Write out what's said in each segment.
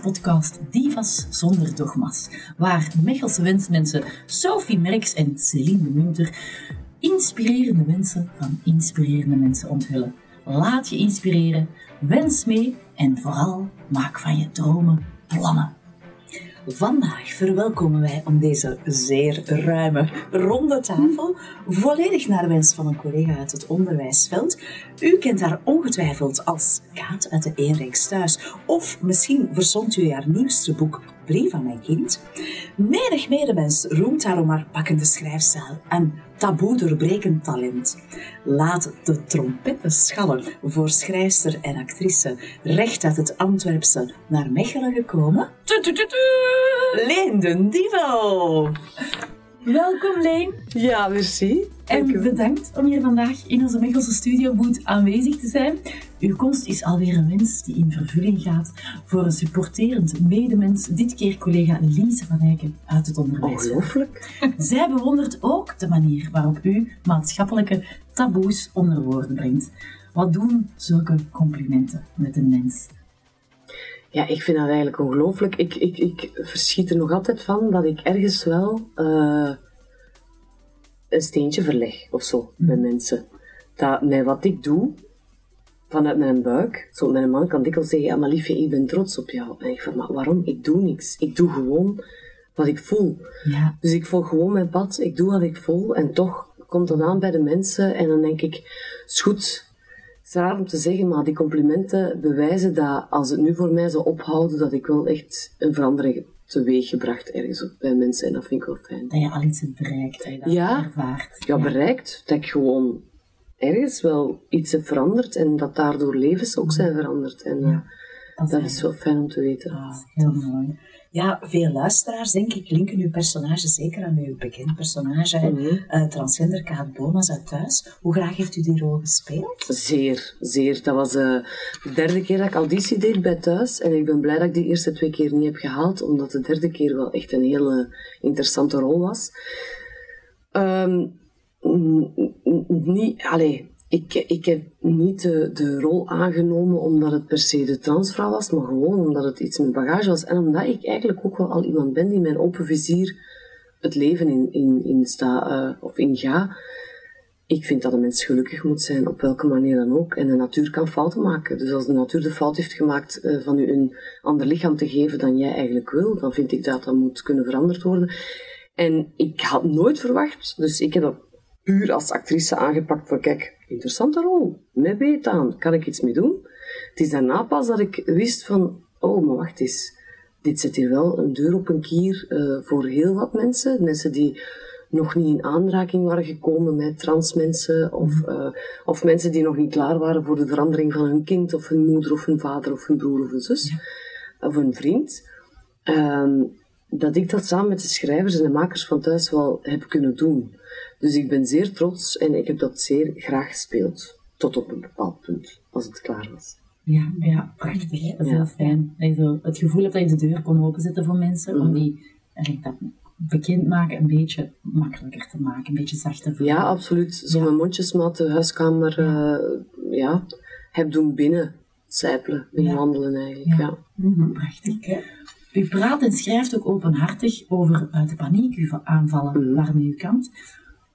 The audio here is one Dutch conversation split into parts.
wenspodcast Divas zonder dogma's, waar Mechelse wensmensen Sophie Merks en Celine de Munter inspirerende mensen van inspirerende mensen onthullen. Laat je inspireren, wens mee en vooral maak van je dromen plannen. Vandaag verwelkomen wij om deze zeer ruime ronde tafel, volledig naar wens van een collega uit het onderwijsveld. U kent haar ongetwijfeld als Kaat uit de Eenrijks thuis, of misschien verzond u haar nieuwste boek Aan mijn kind. Menig medemens roemt haar om haar pakkende schrijfstijl en taboe doorbrekend talent. Laat de trompetten schallen voor schrijfster en actrice, recht uit het Antwerpse naar Mechelen gekomen. Leen Divo! Welkom Leen. Ja, merci. En bedankt om hier vandaag in onze Mechelse studioboot aanwezig te zijn. Uw komst is alweer een wens die in vervulling gaat voor een supporterend medemens, dit keer collega Lise van Eycken uit het onderwijs. Ongelooflijk. Zij bewondert ook de manier waarop u maatschappelijke taboes onder woorden brengt. Wat doen zulke complimenten met een mens? Ja, ik vind dat eigenlijk ongelooflijk. Ik, ik, ik verschiet er nog altijd van dat ik ergens wel uh, een steentje verleg of zo bij mensen. Dat met wat ik doe, vanuit mijn buik, zo mijn man kan dikwijls zeggen, ja maar liefje, ik ben trots op jou. En ik van, maar waarom? Ik doe niks. Ik doe gewoon wat ik voel. Ja. Dus ik volg gewoon mijn pad, ik doe wat ik voel en toch komt dat aan bij de mensen en dan denk ik, is goed, het is raar om te zeggen, maar die complimenten bewijzen dat als het nu voor mij zou ophouden, dat ik wel echt een verandering teweeg gebracht ergens op bij mensen. En dat vind ik wel fijn. Dat je al iets hebt bereikt, dat je dat Ja. ervaart. Ja, bereikt. Dat ik gewoon ergens wel iets heb veranderd en dat daardoor levens ook zijn veranderd. En eh, dat, dat is wel fijn om te weten. Ah, heel mooi. Ja, veel luisteraars, denk ik, linken uw personage zeker aan uw bekend personage, eh, transgender Kaat Bomas uit Thuis. Hoe graag heeft u die rol gespeeld? Zeer, zeer. Dat was eh, de derde keer dat ik auditie deed bij thuis. En ik ben blij dat ik die eerste twee keer niet heb gehaald, omdat de derde keer wel echt een hele interessante rol was. Ehm, n- niet, allee, ik, ik heb niet de, de rol aangenomen omdat het per se de transvrouw was, maar gewoon omdat het iets met bagage was. En omdat ik eigenlijk ook wel al iemand ben die een open vizier het leven in, in, in eh, of in ga. Ik vind dat een mens gelukkig moet zijn, op welke manier dan ook. En de natuur kan fouten maken. Dus als de natuur de fout heeft gemaakt eh, van u een ander lichaam te geven dan jij eigenlijk wil, dan vind ik dat dat moet kunnen veranderd worden. En ik had nooit verwacht, dus ik heb dat puur als actrice aangepakt van kijk, interessante rol, met beet aan, kan ik iets mee doen? Het is daarna pas dat ik wist van, oh, maar wacht eens, dit zet hier wel een deur op een kier eh, voor heel wat mensen. Mensen die nog niet in aanraking waren gekomen met trans mensen, of, eh, of mensen die nog niet klaar waren voor de verandering van hun kind, of hun moeder, of hun vader, of hun broer, of hun zus, of een vriend. Ehm, dat ik dat samen met de schrijvers en de makers van thuis wel heb kunnen doen. Dus ik ben zeer trots en ik heb dat zeer graag gespeeld. Tot op een bepaald punt, als het klaar was. Ja, ja prachtig. Dat is Ja. heel fijn. Dat je zo het gevoel hebt dat je de deur kon openzetten voor mensen, Mhm. om die eigenlijk dat bekendmaken een beetje makkelijker te maken, een beetje zachter voor Ja, absoluut. Zo Ja. mijn mondjesmaat de huiskamer eh, ja, heb doen binnen zijpelen, binnen Ja. wandelen eigenlijk. Ja. Mhm, Prachtig. U praat en schrijft ook openhartig over uh, de paniekaanvallen Mhm. waarmee u kampt.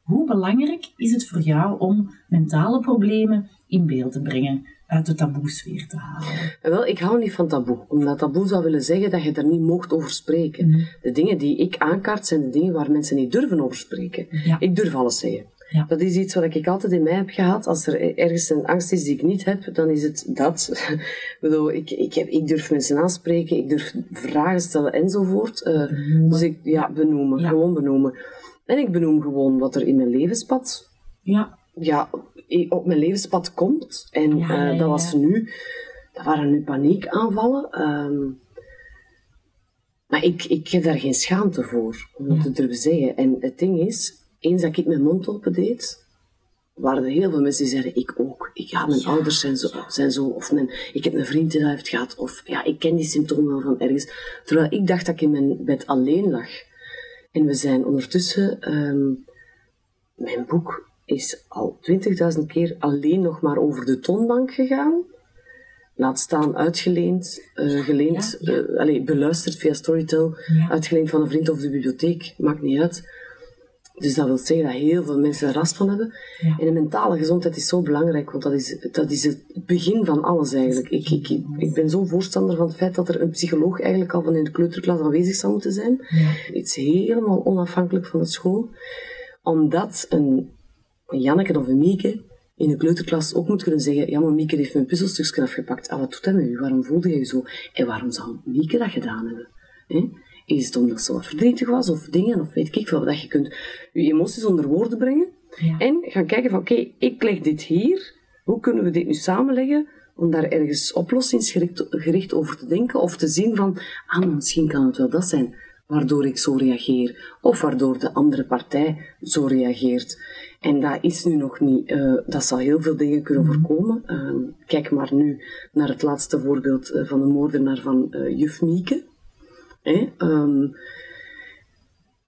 Hoe belangrijk is het voor jou om mentale problemen in beeld te brengen, uit de taboesfeer te halen? En wel, ik hou niet van taboe. Omdat taboe zou willen zeggen dat je er niet mocht over spreken. Mhm. De dingen die ik aankaart zijn de dingen waar mensen niet durven over spreken. Ja. Ik durf alles zeggen. Ja. Dat is iets wat ik altijd in mij heb gehad. Als er ergens een angst is die ik niet heb, dan is het dat. ik, bedoel, ik, ik, heb, ik durf mensen aanspreken, ik durf vragen stellen enzovoort. Eh, dus ik, ja, benoemen, Ja. gewoon benoemen. En ik benoem gewoon wat er in mijn levenspad Ja, ja, op mijn levenspad komt. En Ja, eh, ja, dat was nu, dat waren nu paniekaanvallen. ehm, maar ik, ik heb daar geen schaamte voor, om dat Ja. te durven zeggen. En het ding is, eens dat ik mijn mond open deed, waren er heel veel mensen die zeiden, ik ook. Ik, ja, mijn Ja. ouders zijn zo, zijn zo, of mijn, ik heb een vriend die dat heeft gehad, of ja, ik ken die symptomen wel van ergens. Terwijl ik dacht dat ik in mijn bed alleen lag. En we zijn ondertussen, ehm, mijn boek is al 20.000 keer alleen nog maar over de toonbank gegaan. Laat staan uitgeleend, uh, geleend, ja, Uh, allez, beluisterd via Storytel, ja. uitgeleend van een vriend of de bibliotheek, maakt niet uit. Dus dat wil zeggen dat heel veel mensen er last van hebben. Ja. En de mentale gezondheid is zo belangrijk, want dat is, dat is het begin van alles eigenlijk. Ik, ik, ik ben zo voorstander van het feit dat er een psycholoog eigenlijk al van in de kleuterklas aanwezig zou moeten zijn. Ja. Het is helemaal onafhankelijk van de school. Omdat een, een Janneke of een Mieke in de kleuterklas ook moet kunnen zeggen, ja, maar Mieke heeft mijn puzzelstukje afgepakt. Ah, wat doet dat met u? Waarom voelde je je zo? En waarom zou Mieke dat gedaan hebben? He? Is het omdat ze wat verdrietig was of dingen, of weet ik veel, dat je kunt je emoties onder woorden brengen ja. en gaan kijken van, oké, ik leg dit hier, hoe kunnen we dit nu samenleggen om daar ergens oplossingsgericht over te denken of te zien van, ah, misschien kan het wel dat zijn waardoor ik zo reageer of waardoor de andere partij zo reageert. En dat is nu nog niet, uh, dat zal heel veel dingen kunnen mhm. voorkomen. Uh, kijk maar nu naar het laatste voorbeeld uh, van de moordenaar van uh, juf Mieke. Um,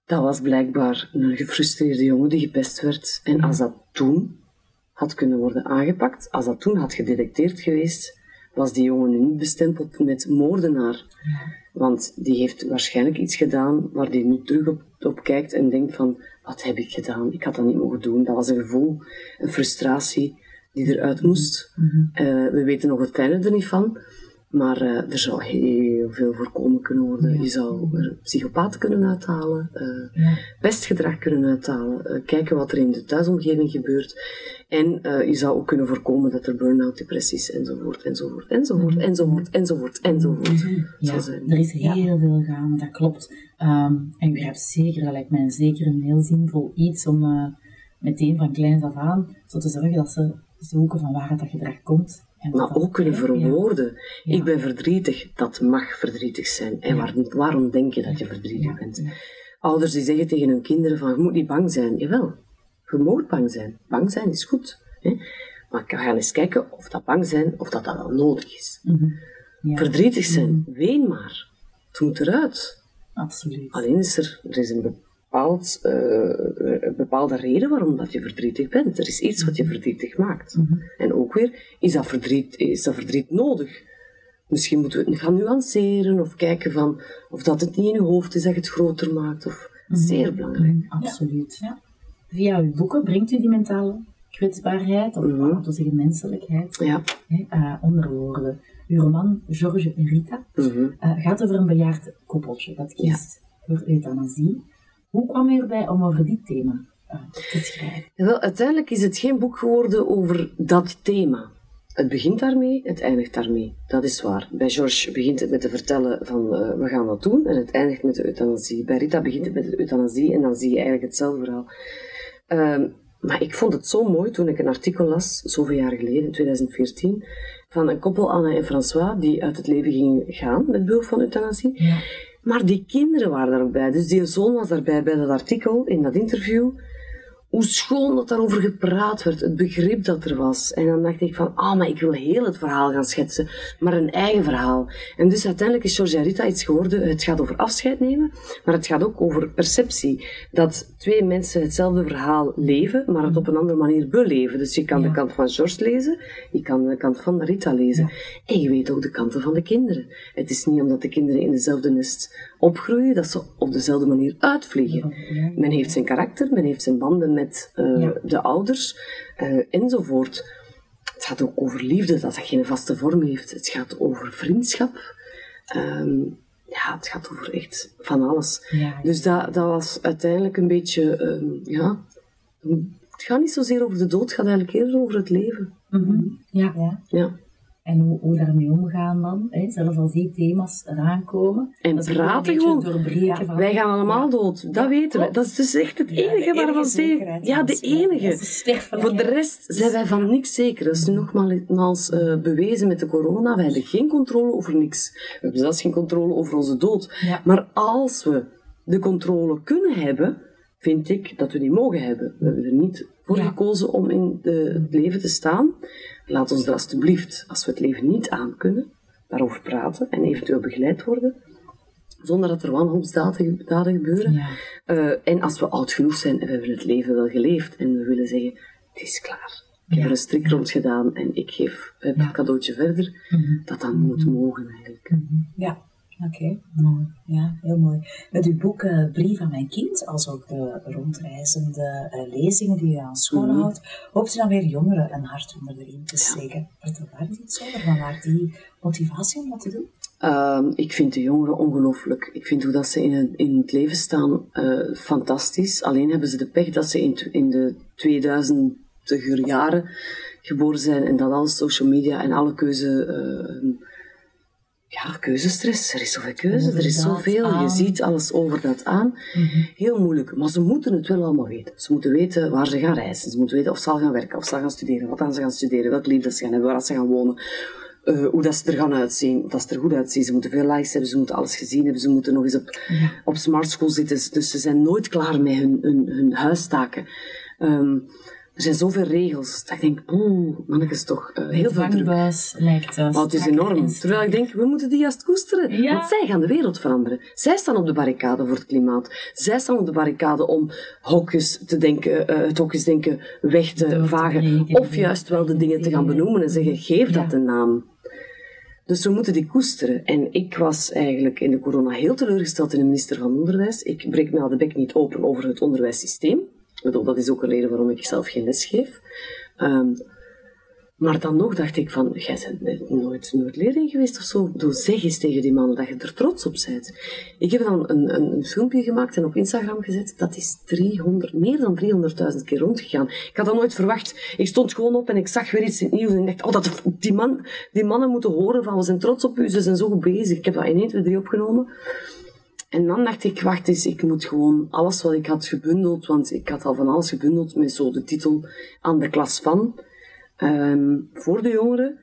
dat was blijkbaar een gefrustreerde jongen die gepest werd. En als dat toen had kunnen worden aangepakt, als dat toen had gedetecteerd geweest, was die jongen nu niet bestempeld met moordenaar. Want die heeft waarschijnlijk iets gedaan waar hij nu terug op, op, kijkt en denkt van, wat heb ik gedaan? Ik had dat niet mogen doen. Dat was een gevoel, een frustratie die eruit moest. Mm we weten nog het fijne er niet van. Maar uh, er zou heel veel voorkomen kunnen worden. Je zou er psychopaten kunnen uithalen, uh, ja. pestgedrag kunnen uithalen, uh, kijken wat er in de thuisomgeving gebeurt. En je zou ook kunnen voorkomen dat er burn-out, depressies enzovoort, enzovoort, enzovoort, mm enzovoort, enzovoort, enzovoort. Ja, er is heel veel gaande, dat klopt. Um, en ik begrijp zeker, dat lijkt mij zeker een heel zinvol iets om meteen van kleins af aan zo te zorgen dat ze zoeken van waar dat gedrag komt maar ook kunnen verwoorden. Ik ben verdrietig, dat mag verdrietig zijn. En waar, waarom denk je dat je verdrietig bent? Ouders die zeggen tegen hun kinderen van, je moet niet bang zijn. Jawel, je moet bang zijn. Bang zijn is goed. Hè? Maar ga eens kijken of dat bang zijn, of dat, dat wel nodig is. Mhm. Verdrietig zijn, mm ween maar. Het moet eruit. Absoluut. Alleen is er, er is een bepaald, uh, een bepaalde reden waarom dat je verdrietig bent. Er is iets wat je mhm. verdrietig maakt. Mhm. En ook weer, is dat, verdriet, is dat verdriet nodig? Misschien moeten we het gaan nuanceren of kijken van of dat het niet in je hoofd is dat je het groter maakt. Of, mhm. Zeer belangrijk. Absoluut. Ja. Via uw boeken brengt u die mentale kwetsbaarheid, of mm -hmm. zeggen menselijkheid, ja. uh, onder woorden. Uw roman George en Rita uh, gaat over een bejaard koppeltje dat kiest voor euthanasie. Hoe kwam u erbij om over dit thema te schrijven? Wel, uiteindelijk is het geen boek geworden over dat thema. Het begint daarmee, het eindigt daarmee. Dat is waar. Bij George begint het met te vertellen van uh, we gaan dat doen en het eindigt met de euthanasie. Bij Rita begint het met de euthanasie en dan zie je eigenlijk hetzelfde verhaal. Uh, maar ik vond het zo mooi toen ik een artikel las, zoveel jaar geleden, in 2014, van een koppel, Anna en François, die uit het leven gingen gaan met behulp van euthanasie. Ja. Maar die kinderen waren daar ook bij. Dus die zoon was daarbij bij dat artikel, in dat interview hoe schoon dat daarover gepraat werd, het begrip dat er was. En dan dacht ik van, ah, maar ik wil heel het verhaal gaan schetsen, maar een eigen verhaal. En dus uiteindelijk is Georgia Rita iets geworden, het gaat over afscheid nemen, maar het gaat ook over perceptie. Dat twee mensen hetzelfde verhaal leven, maar het op een andere manier beleven. Dus je kan de kant van George lezen, je kan de kant van Rita lezen. En je weet ook de kanten van de kinderen. Het is niet omdat de kinderen in dezelfde nest opgroeien, dat ze op dezelfde manier uitvliegen. Men heeft zijn karakter, men heeft zijn banden met uh, de ouders uh, enzovoort. Het gaat ook over liefde, dat dat geen vaste vorm heeft. Het gaat over vriendschap. Um, ja, het gaat over echt van alles. Ja, dus dat, dat was uiteindelijk een beetje, um, ja, het gaat niet zozeer over de dood, het gaat eigenlijk eerder over het leven. Mm -hmm. Ja. ja. En hoe, hoe daarmee omgaan dan, hè? zelfs als die thema's eraan komen. En praten gewoon. Van, wij gaan allemaal dood, dat weten we. Dat is dus echt het enige waarvan ze... Ja, de enige. Voor de rest zijn wij van niks zeker. Dat is nu nogmaals uh, bewezen met de corona. Wij hebben geen controle over niks. We hebben zelfs geen controle over onze dood. Maar als we de controle kunnen hebben, vind ik dat we die mogen hebben. We hebben er niet voor gekozen om in de, het leven te staan. Laat ons er alstublieft, als we het leven niet aan kunnen, daarover praten en eventueel begeleid worden. Zonder dat er wanhoopsdaden gebeuren. Ja. Uh, en als we oud genoeg zijn en we hebben het leven wel geleefd en we willen zeggen, het is klaar. ik heb er een strik rond gedaan en ik geef het Ja. cadeautje verder, Mhm. dat dan moet mogen eigenlijk. Ja, oké. Mooi. Ja, heel mooi. Met uw boek eh, Brief aan mijn kind, als ook de rondreizende eh, lezingen die u aan scholen Mhm. houdt, hoopt u dan weer jongeren een hart onder de riem te steken. Vertel daar eens iets over, vanwaar die motivatie om dat te doen? Ehm, ik vind de jongeren ongelooflijk. Ik vind hoe dat ze in het, in het leven staan eh, fantastisch. Alleen hebben ze de pech dat ze in, in de 2000er jaren geboren zijn en dat alle social media en alle keuze... ja, keuzestress. Er is zoveel keuze, er is zoveel. Je aan. ziet alles over dat aan. Heel moeilijk. Maar ze moeten het wel allemaal weten. Ze moeten weten waar ze gaan reizen. Ze moeten weten of ze al gaan werken, of ze al gaan studeren, wat dan ze gaan studeren, welk lief dat ze gaan hebben, waar ze gaan wonen. eh, hoe dat ze er gaan uitzien, of dat ze er goed uitzien. Ze moeten veel likes hebben, ze moeten alles gezien hebben, ze moeten nog eens op, op smart school zitten. Dus ze zijn nooit klaar met hun, hun, hun huistaken. Ehm, er zijn zoveel regels. Dat ik denk, oeh, mannetjes toch, eh, heel veel druk. Lijkt uh, Maar het is enorm. en Terwijl ik denk, we moeten die juist koesteren. Ja. Want zij gaan de wereld veranderen. Zij staan op de barricade voor het klimaat. Zij staan op de barricade om hokjes te denken, eh, het hokjesdenken weg te vagen. Of juist wel de dingen te gaan benoemen en zeggen, geef dat een naam. Dus we moeten die koesteren. En ik was eigenlijk in de corona heel teleurgesteld in de minister van Onderwijs. Ik breek me de bek niet open over het onderwijssysteem. Bedoel, dat is ook een reden waarom ik zelf geen les geef. Ehm, maar dan nog dacht ik van, jij bent nooit, nooit leerling geweest of zo. Doe zeg eens tegen die mannen dat je er trots op bent. Ik heb dan een, een, filmpje gemaakt en op Instagram gezet. Dat is 300, meer dan 300.000 keer rondgegaan. Ik had dat nooit verwacht. Ik stond gewoon op en ik zag weer iets in nieuws. En ik dacht, oh, dat, die, man, die mannen moeten horen van, we zijn trots op u, ze zijn zo bezig. Ik heb dat in 1, 2, 3 opgenomen. En dan dacht ik, wacht eens, ik moet gewoon alles wat ik had gebundeld, want ik had al van alles gebundeld met zo de titel aan de klas van, ehm, voor de jongeren.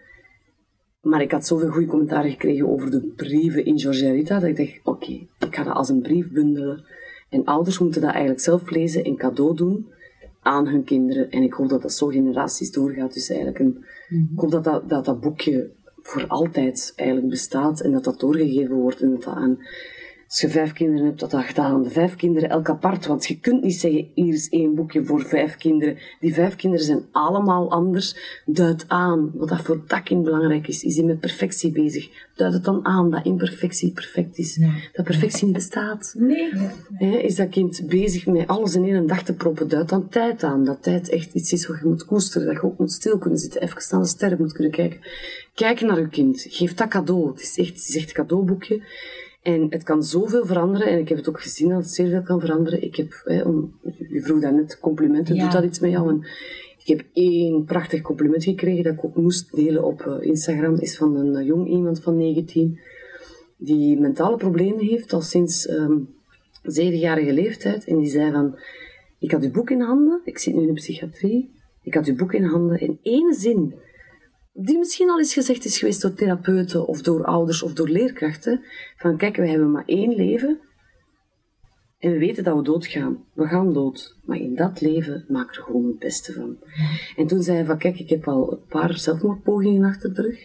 Maar ik had zoveel goede commentaren gekregen over de brieven in Georgia Rita, dat ik dacht, oké, ik ga dat als een brief bundelen. En ouders moeten dat eigenlijk zelf lezen en cadeau doen aan hun kinderen. En ik hoop dat dat zo generaties doorgaat. Dus eigenlijk een, ik hoop dat dat, dat dat boekje voor altijd eigenlijk bestaat en dat dat doorgegeven wordt en dat dat aan als je vijf kinderen hebt, dat dat gedaan aan de vijf kinderen elk apart. Want je kunt niet zeggen, hier is één boekje voor vijf kinderen. Die vijf kinderen zijn allemaal anders. Duid aan wat dat voor dat kind belangrijk is. Is hij met perfectie bezig? Duid het dan aan dat imperfectie perfect is. Dat perfectie niet bestaat. Nee. Is dat kind bezig met alles in één dag te proppen? Duid dan tijd aan. Dat tijd echt iets is wat je moet koesteren. Dat je ook moet stil kunnen zitten. Even naar de sterren moet kunnen kijken. Kijk naar je kind. Geef dat cadeau. Het is echt, het is echt een cadeauboekje. En het kan zoveel veranderen. En ik heb het ook gezien dat het zeer veel kan veranderen. Ik heb, hè, om, je vroeg daarnet complimenten. Ja. Doet dat iets met jou? En ik heb één prachtig compliment gekregen dat ik ook moest delen op eh, Instagram. Is van een eh, jong iemand van 19 die mentale problemen heeft al sinds ehm zevenjarige leeftijd. En die zei van, ik had uw boek in handen, ik zit nu in de psychiatrie, ik had uw boek in handen in één zin, die misschien al eens gezegd is geweest door therapeuten of door ouders of door leerkrachten, van kijk, we hebben maar één leven en we weten dat we doodgaan. We gaan dood. Maar in dat leven maak er gewoon het beste van. En toen zei hij van, kijk, ik heb al een paar zelfmoordpogingen achter de rug.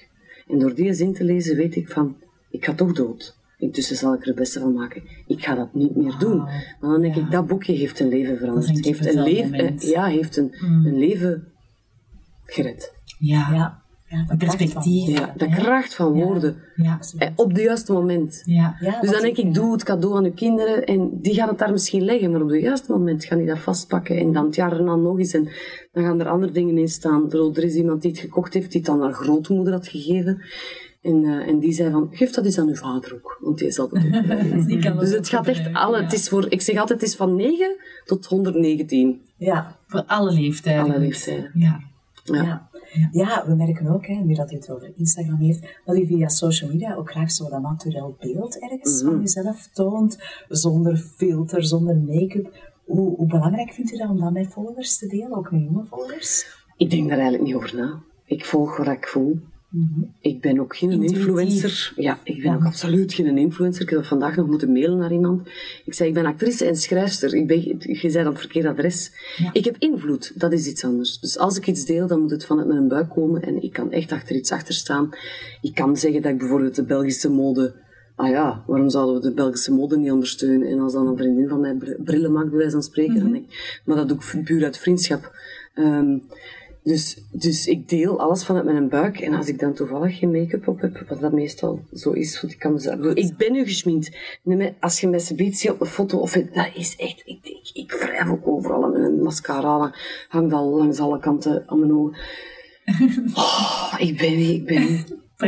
En door die zin te lezen weet ik van, ik ga toch dood. Intussen zal ik er het beste van maken. Ik ga dat niet meer doen. Maar dan denk Ja. ik, dat boekje heeft een leven veranderd. Heeft een leven, ja, heeft een, een leven gered. Ja. Ja, ja dat Perspectief. Ja, de kracht van woorden. Ja. Eh, Op het juiste moment. Ja. Ja, Dus dan denk ik, doe het cadeau aan je kinderen en die gaan het daar misschien leggen, maar op het juiste moment gaan die dat vastpakken en dan het jaar erna nog eens en dan gaan er andere dingen in staan. Bedoel, Er is iemand die het gekocht heeft, die het aan haar grootmoeder had gegeven en, eh, en die zei van, geef dat eens aan uw vader ook, want die zal dat ook Dus het gaat echt alle, het is voor, ik zeg altijd, het is van 9 tot 119. Ja, Voor alle leeftijden. Alle leeftijden. Ja. Ja. ja. We merken ook, hè, nu dat u het over Instagram heeft, dat u via social media ook graag zo dat naturel beeld ergens van jezelf toont, zonder filter, zonder make-up. Hoe, hoe belangrijk vindt u dat om dat met followers te delen, ook met jonge followers? Ik denk daar eigenlijk niet over na. Ik volg wat ik voel. Ik ben ook geen Intuïtief. influencer. Ja, ik ben Ja. ook absoluut geen influencer. Ik heb vandaag nog moeten mailen naar iemand. Ik zei, ik ben actrice en schrijfster. Ik ben, je zei aan het verkeerde adres. Ja. Ik heb invloed. Dat is iets anders. Dus als ik iets deel, dan moet het vanuit mijn buik komen. En ik kan echt achter iets achter staan. Ik kan zeggen dat ik bijvoorbeeld de Belgische mode... Ah ja, waarom zouden we de Belgische mode niet ondersteunen? En als dan een vriendin van mij br- brillen maakt, bij wijze van spreken, dan denk ik... Maar dat doe ik puur uit vriendschap. Ehm, dus Dus, ik deel alles vanuit mijn buik. En als ik dan toevallig geen make-up op heb, wat dat meestal zo is, want ik kan mezelf... Ik, ben nu gesminkt. Als je met z'n beet ziet op een foto, of dat is echt... Ik, ik, ik wrijf ook overal en mijn mascara hangt al langs alle kanten aan mijn ogen. Oh, ik ben wie ik ben.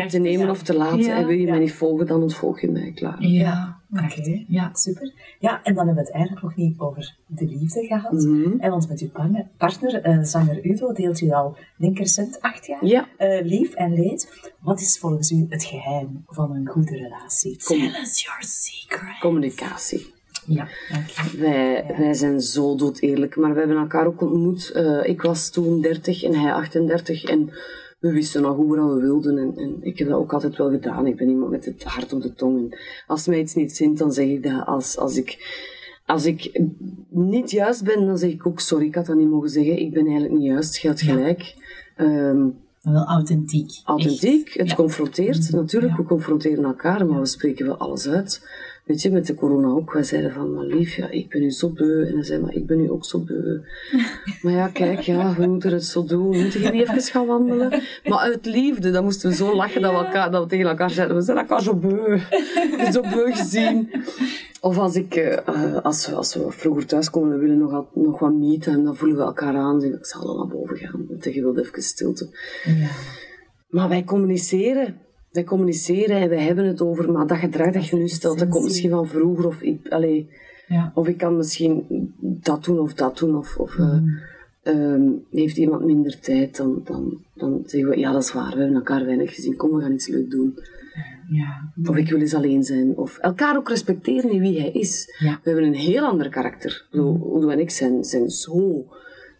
Te nemen of te laten. Ja. en wil je Ja. mij niet volgen, dan ontvolg je mij, klaar. Ja, Oké, Ja. super. Ja, en dan hebben we het eigenlijk nog niet over de liefde gehad. Mhm. En want met uw partner, eh, zanger Udo, deelt u al, recent, acht jaar. Ja. Eh, lief en leed. Wat is volgens u het geheim van een goede relatie? Tell us your secret. Communicatie. Ja. Wij, wij zijn zo dood eerlijk, maar we hebben elkaar ook ontmoet. Eh, ik was toen 30 en hij 38 en we wisten nog hoe wat we wilden. En, en ik heb dat ook altijd wel gedaan. Ik ben iemand met het hart op de tong. En als mij iets niet zint, dan zeg ik dat. Als, als, ik, als ik niet juist ben, dan zeg ik ook sorry, ik had dat niet mogen zeggen. Ik ben eigenlijk niet juist, je had gelijk. Ehm, wel authentiek. authentiek, Echt. het Ja. confronteert. Natuurlijk, Ja. we confronteren elkaar, maar we spreken wel alles uit. Weet je, met de corona ook. Wij zeiden van, maar lief, ja, ik ben nu zo beu. En hij zei, maar ik ben nu ook zo beu. maar ja, kijk, ja, we moeten het zo doen. We moeten geen even gaan wandelen. Maar uit liefde, dan moesten we zo lachen dat we, elkaar, dat we tegen elkaar zeiden, we zijn elkaar zo beu. zo beu gezien. Of als, ik, eh, eh, als, we, als we vroeger thuiskomen en we willen nog, wat- nog wat meeten, en dan voelen we elkaar aan. Dan ik zal dan naar boven gaan. Want je wilt even stilte. Ja. Maar wij communiceren. Wij communiceren en wij hebben het over, maar dat gedrag dat je nu stelt, dat komt misschien van vroeger. Of ik, allee, Ja. of ik kan misschien dat doen of dat doen. Of, of eh, ehm, heeft iemand minder tijd, dan, dan, dan zeggen we, ja dat is waar, we hebben elkaar weinig gezien. Kom, we gaan iets leuk doen. Ja. Of ik wil eens alleen zijn. Of elkaar ook respecteren in wie hij is. Ja. We hebben een heel ander karakter. Zo, Udo en ik zijn, zijn zo...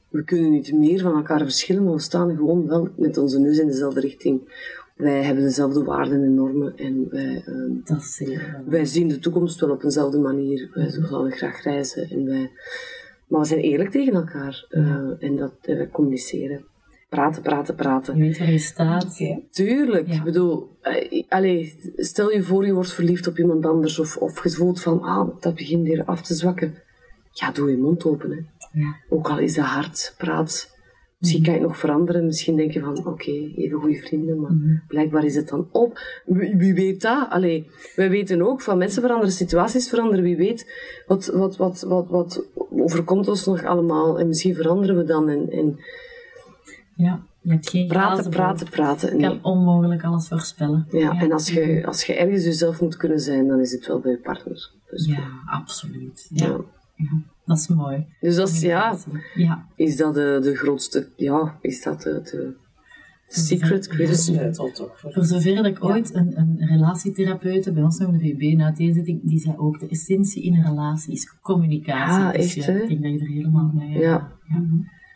We kunnen niet meer van elkaar verschillen, maar we staan gewoon wel met onze neus in dezelfde richting. Wij hebben dezelfde waarden en normen en wij, ehm, Dat is wij zien de toekomst wel op eenzelfde manier. Wij zouden graag reizen en wij... Maar we zijn eerlijk tegen elkaar eh, en dat en wij communiceren. Praten, praten, praten. Je weet waar je staat. Tuurlijk. Ja. Ik bedoel, allee, stel je voor je wordt verliefd op iemand anders of, of je voelt van, ah, dat begint weer af te zwakken. Ja, doe je mond open. Hè. Ja. Ook al is dat hard, praat. Misschien kan je het nog veranderen. Misschien denk je van, oké, even goede vrienden, maar blijkbaar is het dan op. Wie, wie weet dat? Allee, wij weten ook van mensen veranderen, situaties veranderen. Wie weet wat, wat, wat, wat, wat overkomt ons nog allemaal. En misschien veranderen we dan. En, en ja. Je hebt geen praten, praten, praten. Nee. kan onmogelijk alles voorspellen. Ja, en als je, als je ergens jezelf moet kunnen zijn, dan is het wel bij je partner. Dus, Ja, absoluut. Ja. ja. Ja. Dat is mooi. dus dat is, ja, Ja. is dat de, de grootste, ja, is dat de, de secret? Ik weet toch? voor- zover ik ooit een, een relatietherapeute bij ons nog in de VB na uiteenzetting, die zei ook, de essentie in een relatie is communicatie. Ah, Dus echt, ja, ik denk dat je er helemaal mee Ja. ja,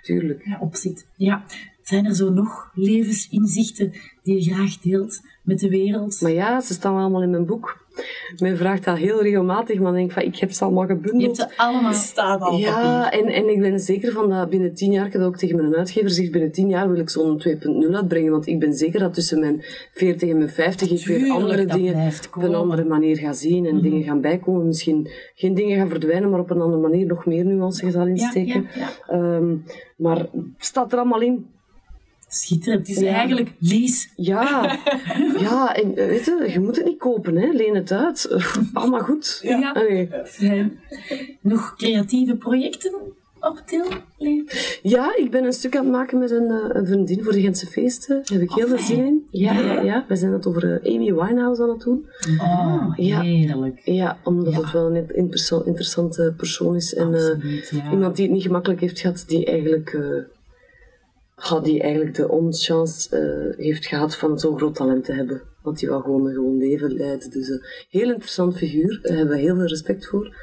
Tuurlijk. ja, op zit. Ja. Zijn er zo nog levensinzichten die je graag deelt met de wereld? Maar ja, ze staan allemaal in mijn boek. Men vraagt dat heel regelmatig, maar ik denk van, ik heb ze allemaal je hebt gebundeld. ze allemaal. Staan al Ja, en, en ik ben er zeker van dat binnen tien jaar, ik heb dat ook tegen mijn uitgever gezegd, binnen tien jaar wil ik zo'n 2.0 uitbrengen, want ik ben zeker dat tussen mijn 40 en mijn 50 ik weer andere dingen op een andere manier ga zien en dingen gaan bijkomen. Misschien geen dingen gaan verdwijnen, maar op een andere manier nog meer nuance zal insteken. ja, ja. Ehm, maar het staat er allemaal in. Schitterend. Het is Ja. eigenlijk lees. Ja, ja en eh, weet je, je moet het niet kopen, hè. leen het uit. Allemaal goed. Ja. Fijn. Nog creatieve projecten op til? Ja, ik ben een stuk aan het maken met een, eh, een vriendin voor de Gentse feesten. Daar heb ik heel veel zin in. Ja, ja, ja. We zijn het over eh, Amy Winehouse aan het doen. Oh, Ja. heerlijk. Ja, omdat Ja. het wel een interessa- interessante persoon is. En Absoluut, iemand die het niet gemakkelijk heeft gehad, die eigenlijk, had die eigenlijk de onchance eh, heeft gehad van zo'n groot talent te hebben. Want die wou gewoon een gewoon leven leiden. Dus een heel interessant figuur. Daar hebben we heel veel respect voor.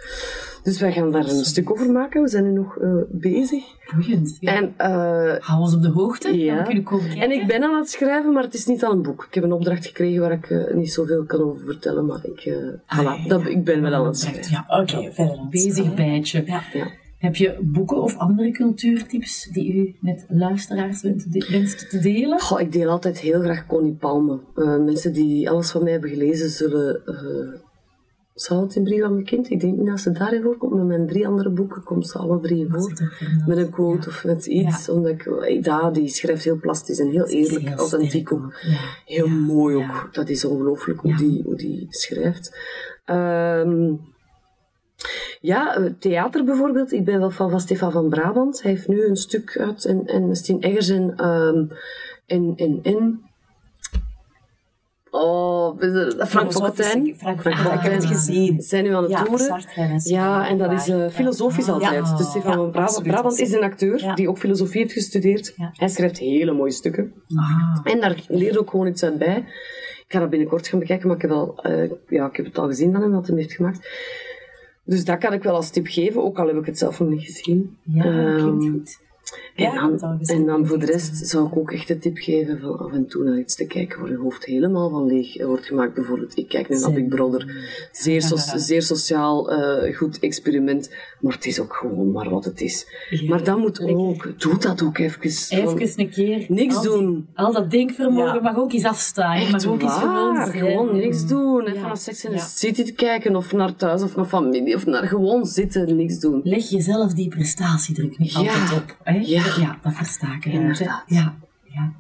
Dus wij gaan daar een stuk over maken. We zijn nu nog eh, bezig. Boeiend. Ja. En eh, Hou ons op de hoogte. Ja. Dan kunnen we komen kijken. En ik ben aan het schrijven, maar het is niet al een boek. Ik heb een opdracht gekregen waar ik eh, niet zoveel kan over vertellen, maar ik, eh, voilà, dat, ik ben wel aan het schrijven. Ja, Oké, bezig bijtje. Ja. Heb je boeken of andere cultuurtips die u met luisteraars wenst te- delen? Goh, ik deel altijd heel graag Connie Palme. Eh, mensen die alles van mij hebben gelezen zullen, eh, Zal het in Brief aan mijn kind? Ik denk niet dat ze daarin voorkomt. Met mijn drie andere boeken komt ze alle drie voor. Met een quote of met iets. Omdat ik, ja, die schrijft heel plastisch en heel eerlijk, heel authentiek ook. ja. Heel mooi ook. Dat is ongelooflijk hoe, die, hoe die schrijft. Ehm, ja, eh, theater bijvoorbeeld. Ik ben wel van, van Stefan van Brabant. Hij heeft nu een stuk uit en, en Stien Eggers en, ehm en, en, en Oh, Frank Fokkentijn. Frank Fokkentijn, ik heb het gezien. Zijn nu aan het Ja, toeren. Ja, en dat is eh, filosofisch Ja. altijd. Ja. Dus Stefan van Brabant. Brabant is een acteur die ook filosofie heeft gestudeerd. Hij schrijft hele mooie stukken. Ah, En daar leer ook gewoon iets uit bij. Ik ga dat binnenkort gaan bekijken, maar ik heb, al, eh, ja, ik heb het al gezien van hem, wat hij heeft gemaakt. Dus dat kan ik wel als tip geven, ook al heb ik het zelf nog niet gezien. ja, Ehm, klinkt goed. Ja, en, dan, en voor de rest zou ik ook echt de tip geven van af en toe naar iets te kijken waar je hoofd helemaal van leeg wordt gemaakt. Bijvoorbeeld, ik kijk nu naar Big Brother. Zeer, so- zeer sociaal, eh, goed experiment. Maar het is ook gewoon maar wat het is. Maar dat moet ook, doe dat ook even. Even een keer. niks al die- doen. Al dat denkvermogen Ja. mag ook eens afstaan. Je mag ook eens gewoon waar, zijn. gewoon niks doen. Even naar and Ja. the City te kijken, of naar thuis, of naar familie, of naar gewoon zitten, niks doen. Leg jezelf die prestatiedruk niet altijd op. Hè? Ja. Dat versta ik. Inderdaad. Ja, ja.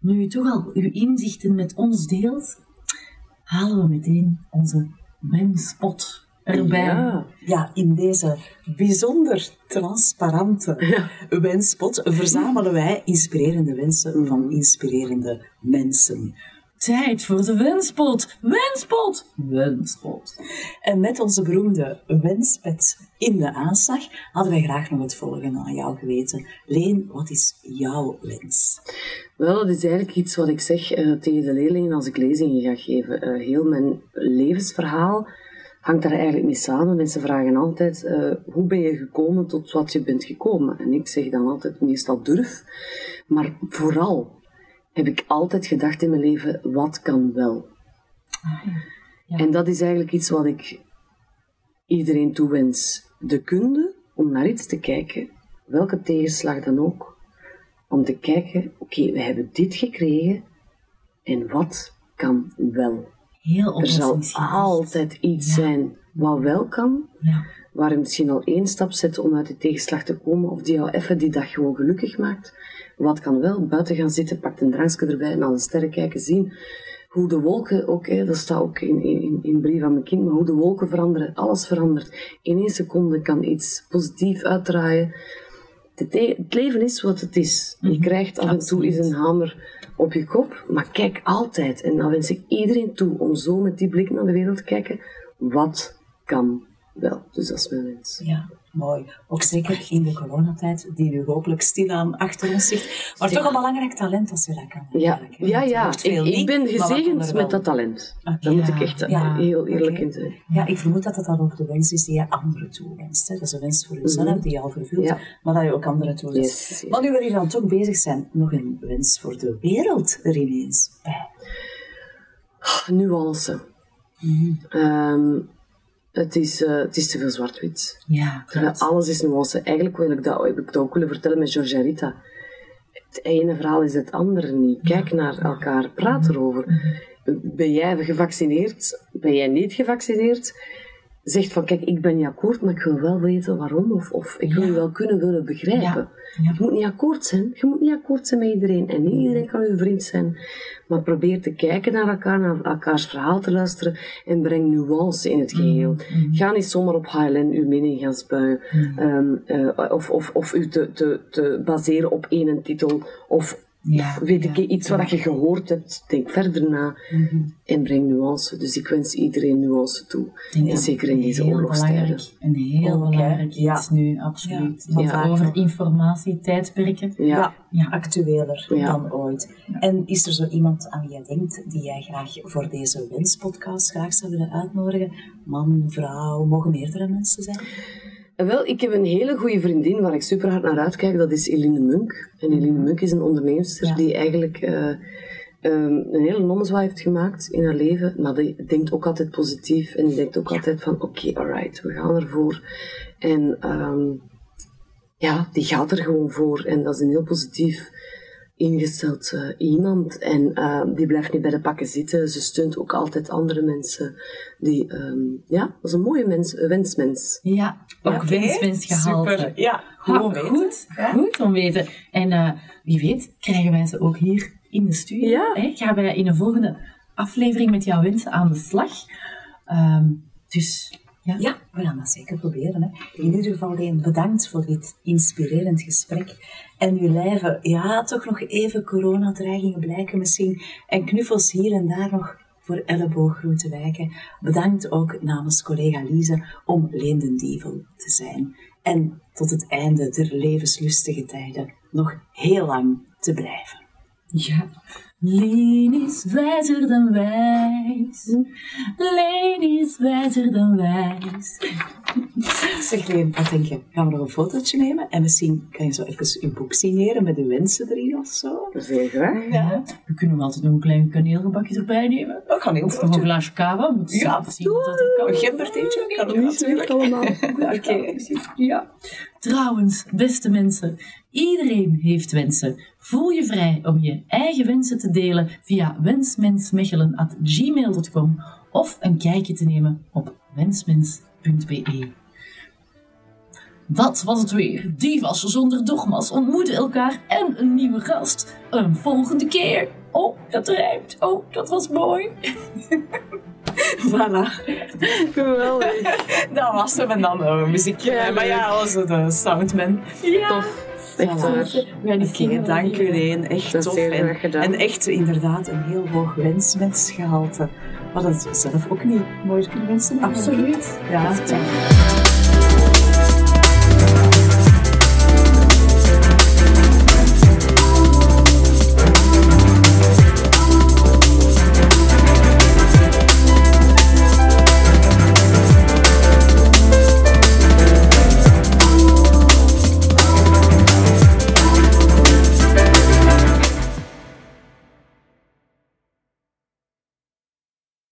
Nu u toch al uw inzichten met ons deelt, halen we meteen onze wenspot erbij. Ja. Ja, in deze bijzonder transparante wenspot verzamelen wij inspirerende wensen van inspirerende mensen. Tijd voor de wenspot. Wenspot. Wenspot. En met onze beroemde wenspet in de aanslag hadden wij graag nog het volgende aan jou geweten. Leen, wat is jouw wens? Wel, dat is eigenlijk iets wat ik zeg eh, tegen de leerlingen als ik lezingen ga geven. Eh, heel mijn levensverhaal hangt daar eigenlijk mee samen. Mensen vragen altijd, eh, hoe ben je gekomen tot wat je bent gekomen? En ik zeg dan altijd, meestal durf. Maar vooral heb ik altijd gedacht in mijn leven, wat kan wel? Ja. En dat is eigenlijk iets wat ik iedereen toewens. De kunde om naar iets te kijken, welke tegenslag dan ook, om te kijken, oké, we hebben dit gekregen en wat kan wel? Heel Er zal altijd iets Ja. zijn wat wel kan, Ja. waar je misschien al één stap zet om uit die tegenslag te komen, of die jou even die dag gewoon gelukkig maakt. Wat kan wel? Buiten gaan zitten, pak een drankje erbij, naar de sterren kijken, zien hoe de wolken, ook, hè, dat staat ook in, in, in brief aan mijn kind, maar hoe de wolken veranderen, alles verandert. In één seconde kan iets positief uitdraaien. Het leven is wat het is. Je krijgt af en toe eens een hamer op je kop, maar kijk altijd. En dan wens ik iedereen toe om zo met die blik naar de wereld te kijken. Wat kan wel? Dus dat is mijn wens. Ja, mooi. Ook zeker in de coronatijd, die nu hopelijk stilaan achter ons zit. Maar toch een belangrijk talent als je dat kan. Ja, ja, ja. Ik, ben gezegend met dat talent. Daar moet ik echt eh, ja, heel eerlijk oké. in zijn. Ja, ik vermoed dat dat dan ook de wens is die je anderen toewenst. Hè. Dat is een wens voor jezelf die je al vervult, Ja. maar dat je ook anderen toewenst. Yes, yes. Maar nu we hier dan toch bezig zijn, nog een wens voor de wereld er ineens bij. Nuance. Ehm, het, is, eh, het is te veel zwart-wit. Ja, Terwijl alles is nuance. Eigenlijk wil ik dat, heb ik dat ook willen vertellen met Georgia Rita. Het ene verhaal is het andere niet. Kijk naar elkaar, praat erover. Ben jij gevaccineerd? Ben jij niet gevaccineerd? Zegt van, kijk, ik ben niet akkoord, maar ik wil wel weten waarom. Of, of ik wil Ja. je wel kunnen willen begrijpen. Ja. Ja. Je moet niet akkoord zijn. Je moet niet akkoord zijn met iedereen. En niet iedereen kan uw vriend zijn. Maar probeer te kijken naar elkaar, naar elkaars verhaal te luisteren. En breng nuance in het geheel. Ga niet zomaar op HLN uw mening gaan spuien. Ehm, eh, of, of, of u te, te, te baseren op één titel. Of Ja, weet ik ja, iets wat je gehoord hebt. Denk verder na. En breng nuance. Dus ik wens iedereen nuance toe. En zeker in deze oorlogstijden. belangrijk, Een heel Ook, belangrijk Ja. iets nu, absoluut. Ja, Het ja. gaat over informatietijdperken. Ja. Ja. actueler Ja. dan ooit. En is er zo iemand aan wie jij denkt, die jij graag voor deze wenspodcast graag zou willen uitnodigen? Man, vrouw, mogen meerdere mensen zijn? Wel, ik heb een hele goede vriendin waar ik super hard naar uitkijk. Dat is Eline Munk. En Eline Munk is een onderneemster Ja. die eigenlijk eh, ehm, een hele nommezwaai heeft gemaakt in haar leven. Maar die denkt ook altijd positief. En die denkt ook altijd van, oké, alright, we gaan ervoor. En ehm, ja, die gaat er gewoon voor. En dat is een heel positief ingesteld uh, iemand en uh, die blijft niet bij de pakken zitten. Ze steunt ook altijd andere mensen. Die, um, ja, dat is een mooie mens, wensmens. Ja, ook Ja, wensmens gehaald. Super. Ja, goed weten. goed, Ja. goed om weten. En eh, wie weet krijgen wij ze ook hier in de studio. Ja. Hè? Gaan wij in een volgende aflevering met jouw wensen aan de slag. Ehm, dus ja, Ja, we gaan dat zeker proberen. Hè. In ieder geval, Leen, bedankt voor dit inspirerend gesprek. En uw lijven, ja, toch nog even coronadreigingen blijken misschien. En knuffels hier en daar nog voor ellebooggroete wijken. Bedankt ook namens collega Lise om Leen den Dievel te zijn. En tot het einde der levenslustige tijden nog heel lang te blijven. Ja. Leen is wijzer dan wijs. Leen is wijzer dan wijs. Zeg Leen, wat denk je? Gaan we nog een fotootje nemen? En misschien kan je zo even uw boek signeren met uw wensen erin of zo? Zeer graag. Ja. We kunnen altijd nog een klein kaneelgebakje erbij nemen. Dat kan heel Of een glaasje. Moet Ja, zien dat kan. Een gembertheetje kan ook natuurlijk. allemaal. Oké. Ja. Trouwens, beste mensen, iedereen heeft wensen. Voel je vrij om je eigen wensen te delen via wensmensmechelen.gmail.com of een kijkje te nemen op wensmens.be. Dat was het weer. Divas zonder dogma's ontmoeten elkaar en een nieuwe gast. Een volgende keer. Oh, dat rijmt. Oh, dat was mooi. Voilà. Geweldig. Dat was hem en dan uh, muziekje. Ja, maar ja, onze de soundman. Ja. Tof. Echt waar. Ja, dank u Leen. Echt Dat tof. En, echt inderdaad een heel hoog wensmensgehalte. Wat het zelf ook niet mooi kunnen wensen. Absoluut. Ja.